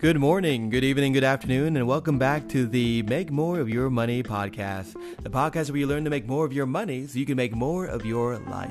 Good morning, good evening, good afternoon, and welcome back to the Make More of Your Money podcast, the podcast where you learn to make more of your money so you can make more of your life.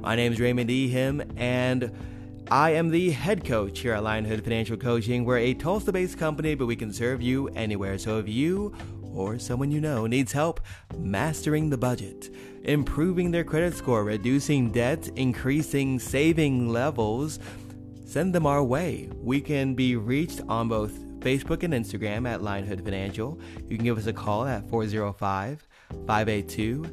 My name is Raymond E. Him, and I am the head coach here at Lionhood Financial Coaching. We're a Tulsa based company, but we can serve you anywhere. So if you or someone you know needs help mastering the budget, improving their credit score, reducing debt, increasing saving levels, send them our way. We can be reached on both Facebook and Instagram at Lionhood Financial. You can give us a call at 405 582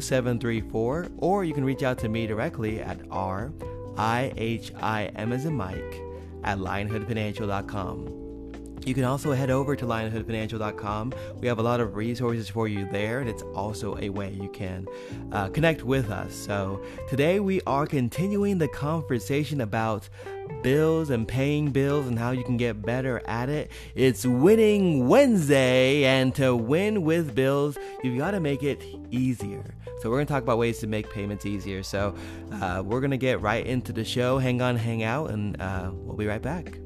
0734, or you can reach out to me directly at R I H I M as in Mike at lionhoodfinancial.com. You can also head over to lionhoodfinancial.com. We have a lot of resources for you there, and it's also a way you can uh, connect with us. So, today we are continuing the conversation about bills and paying bills and how you can get better at it. It's Winning Wednesday, and to win with bills, you've got to make it easier. So, we're going to talk about ways to make payments easier. So, uh, we're going to get right into the show. Hang on, hang out, and uh, we'll be right back.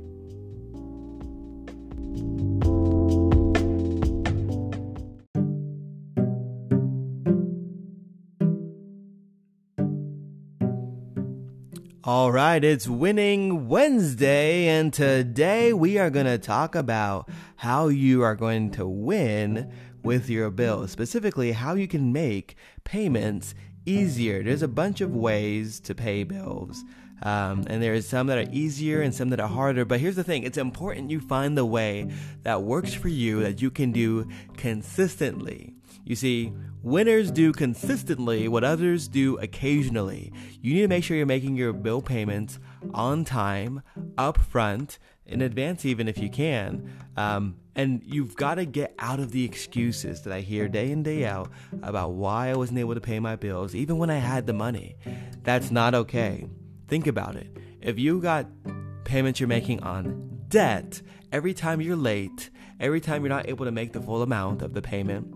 All right, it's Winning Wednesday, and today we are going to talk about how you are going to win with your bills, specifically, how you can make payments easier. There's a bunch of ways to pay bills. Um, and there's some that are easier and some that are harder. But here's the thing it's important you find the way that works for you that you can do consistently. You see, winners do consistently what others do occasionally. You need to make sure you're making your bill payments on time, upfront, in advance, even if you can. Um, and you've got to get out of the excuses that I hear day in, day out about why I wasn't able to pay my bills, even when I had the money. That's not okay. Think about it. If you got payments you're making on debt, every time you're late, every time you're not able to make the full amount of the payment,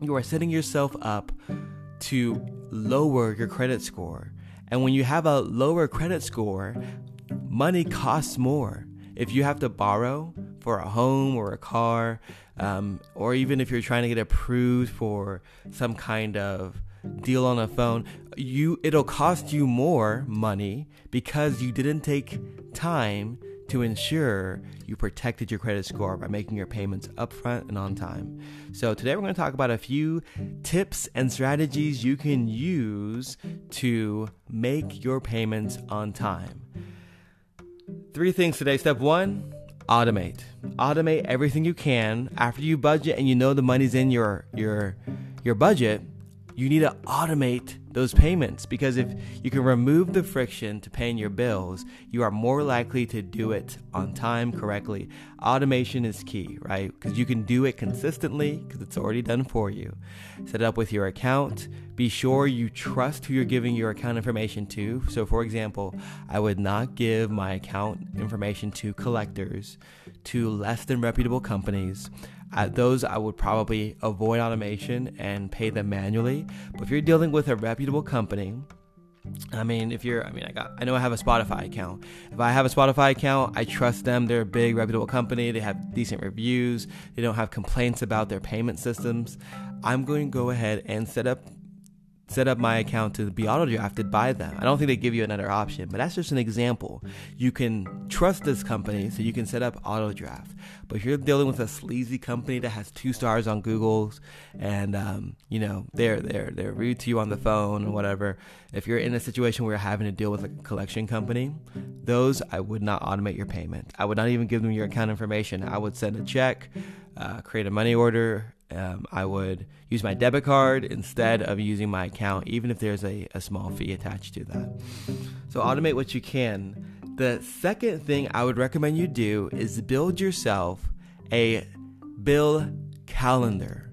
you are setting yourself up to lower your credit score. And when you have a lower credit score, money costs more. If you have to borrow for a home or a car, um, or even if you're trying to get approved for some kind of deal on a phone, you it'll cost you more money because you didn't take time to ensure you protected your credit score by making your payments upfront and on time. So, today we're going to talk about a few tips and strategies you can use to make your payments on time. Three things today. Step one, automate. Automate everything you can after you budget and you know the money's in your your your budget you need to automate those payments because if you can remove the friction to paying your bills, you are more likely to do it on time correctly. Automation is key, right? Because you can do it consistently because it's already done for you. Set it up with your account. Be sure you trust who you're giving your account information to. So, for example, I would not give my account information to collectors, to less than reputable companies. At those, I would probably avoid automation and pay them manually. But if you're dealing with a reputable company, I mean, if you're, I mean, I got, I know I have a Spotify account. If I have a Spotify account, I trust them. They're a big, reputable company. They have decent reviews. They don't have complaints about their payment systems. I'm going to go ahead and set up set up my account to be auto drafted by them. I don't think they give you another option, but that's just an example. You can trust this company so you can set up auto draft. But if you're dealing with a sleazy company that has two stars on Google's and um, you know they're they're they're rude to you on the phone or whatever, if you're in a situation where you're having to deal with a collection company, those I would not automate your payment. I would not even give them your account information. I would send a check, uh, create a money order, um, I would use my debit card instead of using my account, even if there's a, a small fee attached to that. So automate what you can. The second thing I would recommend you do is build yourself a bill calendar.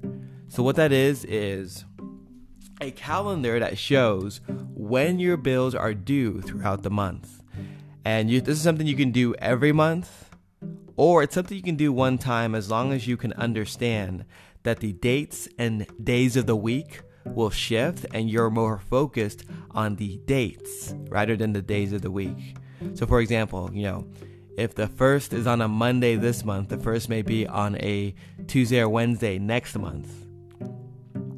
So, what that is, is a calendar that shows when your bills are due throughout the month. And you, this is something you can do every month, or it's something you can do one time as long as you can understand that the dates and days of the week will shift and you're more focused on the dates rather than the days of the week. So, for example, you know, if the first is on a Monday this month, the first may be on a Tuesday or Wednesday next month.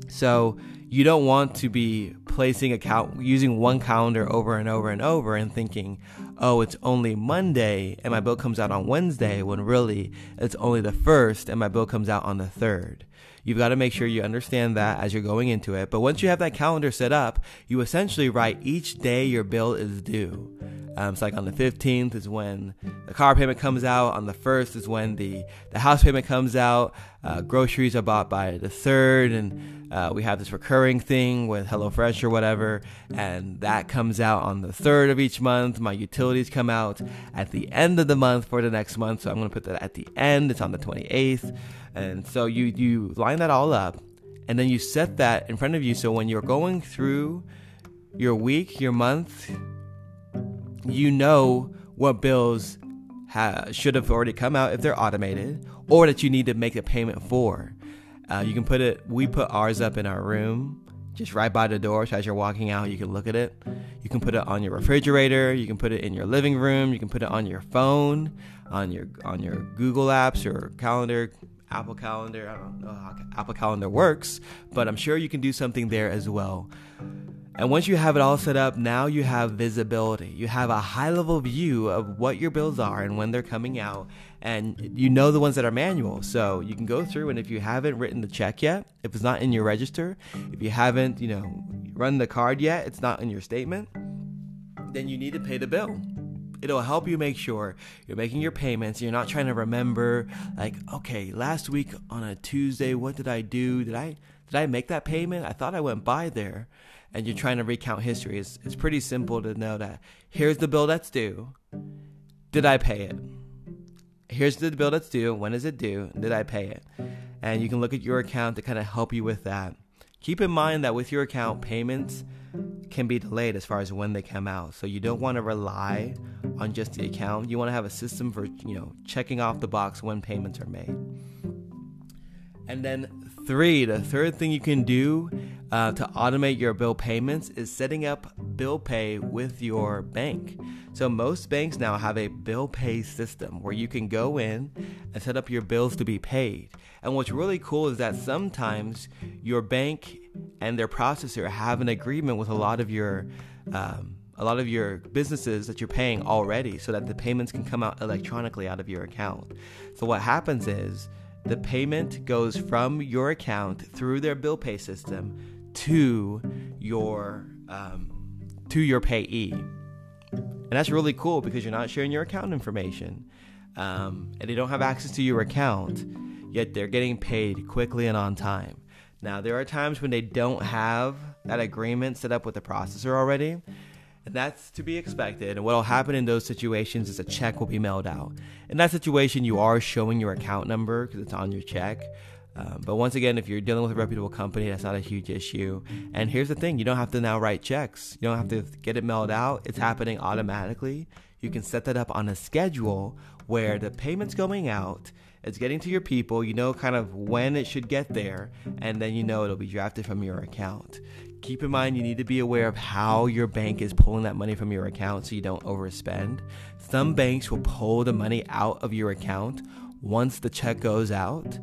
So you don't want to be placing a cal- using one calendar over and over and over and thinking, oh, it's only Monday and my bill comes out on Wednesday, when really it's only the first and my bill comes out on the third. You've got to make sure you understand that as you're going into it. But once you have that calendar set up, you essentially write each day your bill is due. Um, it's like on the 15th is when the car payment comes out. On the 1st is when the, the house payment comes out. Uh, groceries are bought by the 3rd. And uh, we have this recurring thing with HelloFresh or whatever. And that comes out on the 3rd of each month. My utilities come out at the end of the month for the next month. So I'm to put that at the end. It's on the 28th. And so you, you line that all up. And then you set that in front of you. So when you're going through your week, your month, you know what bills ha- should have already come out if they're automated or that you need to make a payment for. Uh, you can put it, we put ours up in our room, just right by the door. So as you're walking out, you can look at it. You can put it on your refrigerator. You can put it in your living room. You can put it on your phone, on your on your Google apps or calendar, Apple Calendar. I don't know how Apple Calendar works, but I'm sure you can do something there as well. And once you have it all set up, now you have visibility. You have a high level view of what your bills are and when they're coming out. And you know the ones that are manual. So you can go through and if you haven't written the check yet, if it's not in your register, if you haven't, you know, run the card yet, it's not in your statement, then you need to pay the bill it'll help you make sure you're making your payments you're not trying to remember like okay last week on a tuesday what did i do did i did i make that payment i thought i went by there and you're trying to recount history, it's, it's pretty simple to know that here's the bill that's due. Did I pay it? Here's the bill that's due. When is it due? Did I pay it? And you can look at your account to kind of help you with that. Keep in mind that with your account, payments can be delayed as far as when they come out. So you don't want to rely on just the account. You want to have a system for, you know, checking off the box when payments are made. And then three, the third thing you can do uh, to automate your bill payments is setting up bill pay with your bank. So most banks now have a bill pay system where you can go in and set up your bills to be paid. And what's really cool is that sometimes your bank and their processor have an agreement with a lot of your um, a lot of your businesses that you're paying already so that the payments can come out electronically out of your account. So what happens is the payment goes from your account through their bill pay system to your um, to your payee, and that's really cool because you're not sharing your account information, um, and they don't have access to your account, yet they're getting paid quickly and on time. Now there are times when they don't have that agreement set up with the processor already, and that's to be expected. And what will happen in those situations is a check will be mailed out. In that situation, you are showing your account number because it's on your check. Um, but once again, if you're dealing with a reputable company, that's not a huge issue. And here's the thing you don't have to now write checks, you don't have to get it mailed out, it's happening automatically. You can set that up on a schedule where the payment's going out, it's getting to your people, you know kind of when it should get there, and then you know it'll be drafted from your account. Keep in mind you need to be aware of how your bank is pulling that money from your account so you don't overspend. Some banks will pull the money out of your account once the check goes out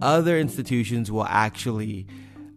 other institutions will actually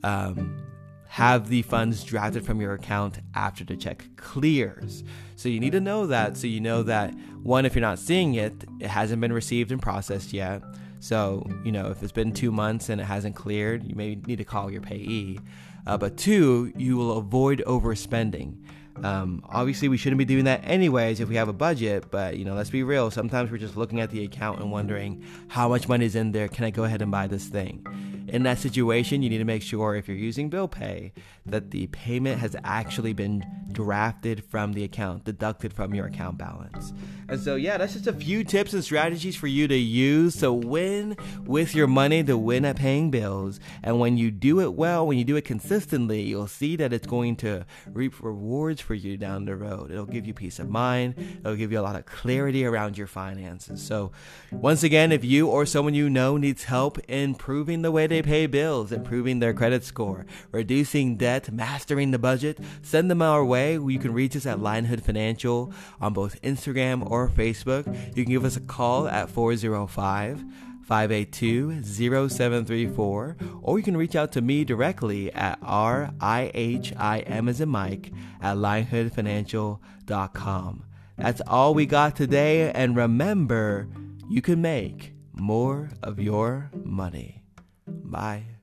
um, have the funds drafted from your account after the check clears. So you need to know that so you know that one, if you're not seeing it, it hasn't been received and processed yet. So, you know, if it's been two months and it hasn't cleared, you may need to call your payee. Uh, but two, you will avoid overspending. Um, obviously, we shouldn't be doing that anyways if we have a budget, but you know, let's be real. Sometimes we're just looking at the account and wondering how much money is in there. Can I go ahead and buy this thing? In that situation, you need to make sure if you're using bill pay that the payment has actually been drafted from the account, deducted from your account balance. And so, yeah, that's just a few tips and strategies for you to use to win with your money, to win at paying bills. And when you do it well, when you do it consistently, you'll see that it's going to reap rewards for you down the road. It'll give you peace of mind, it'll give you a lot of clarity around your finances. So, once again, if you or someone you know needs help in improving the way they pay bills, improving their credit score, reducing debt, mastering the budget, send them our way you can reach us at Lionhood Financial on both Instagram or Facebook. You can give us a call at 405 582 0734, or you can reach out to me directly at R-I-H-I-M as in Mike at lionhoodfinancial.com. That's all we got today, and remember, you can make more of your money. Bye.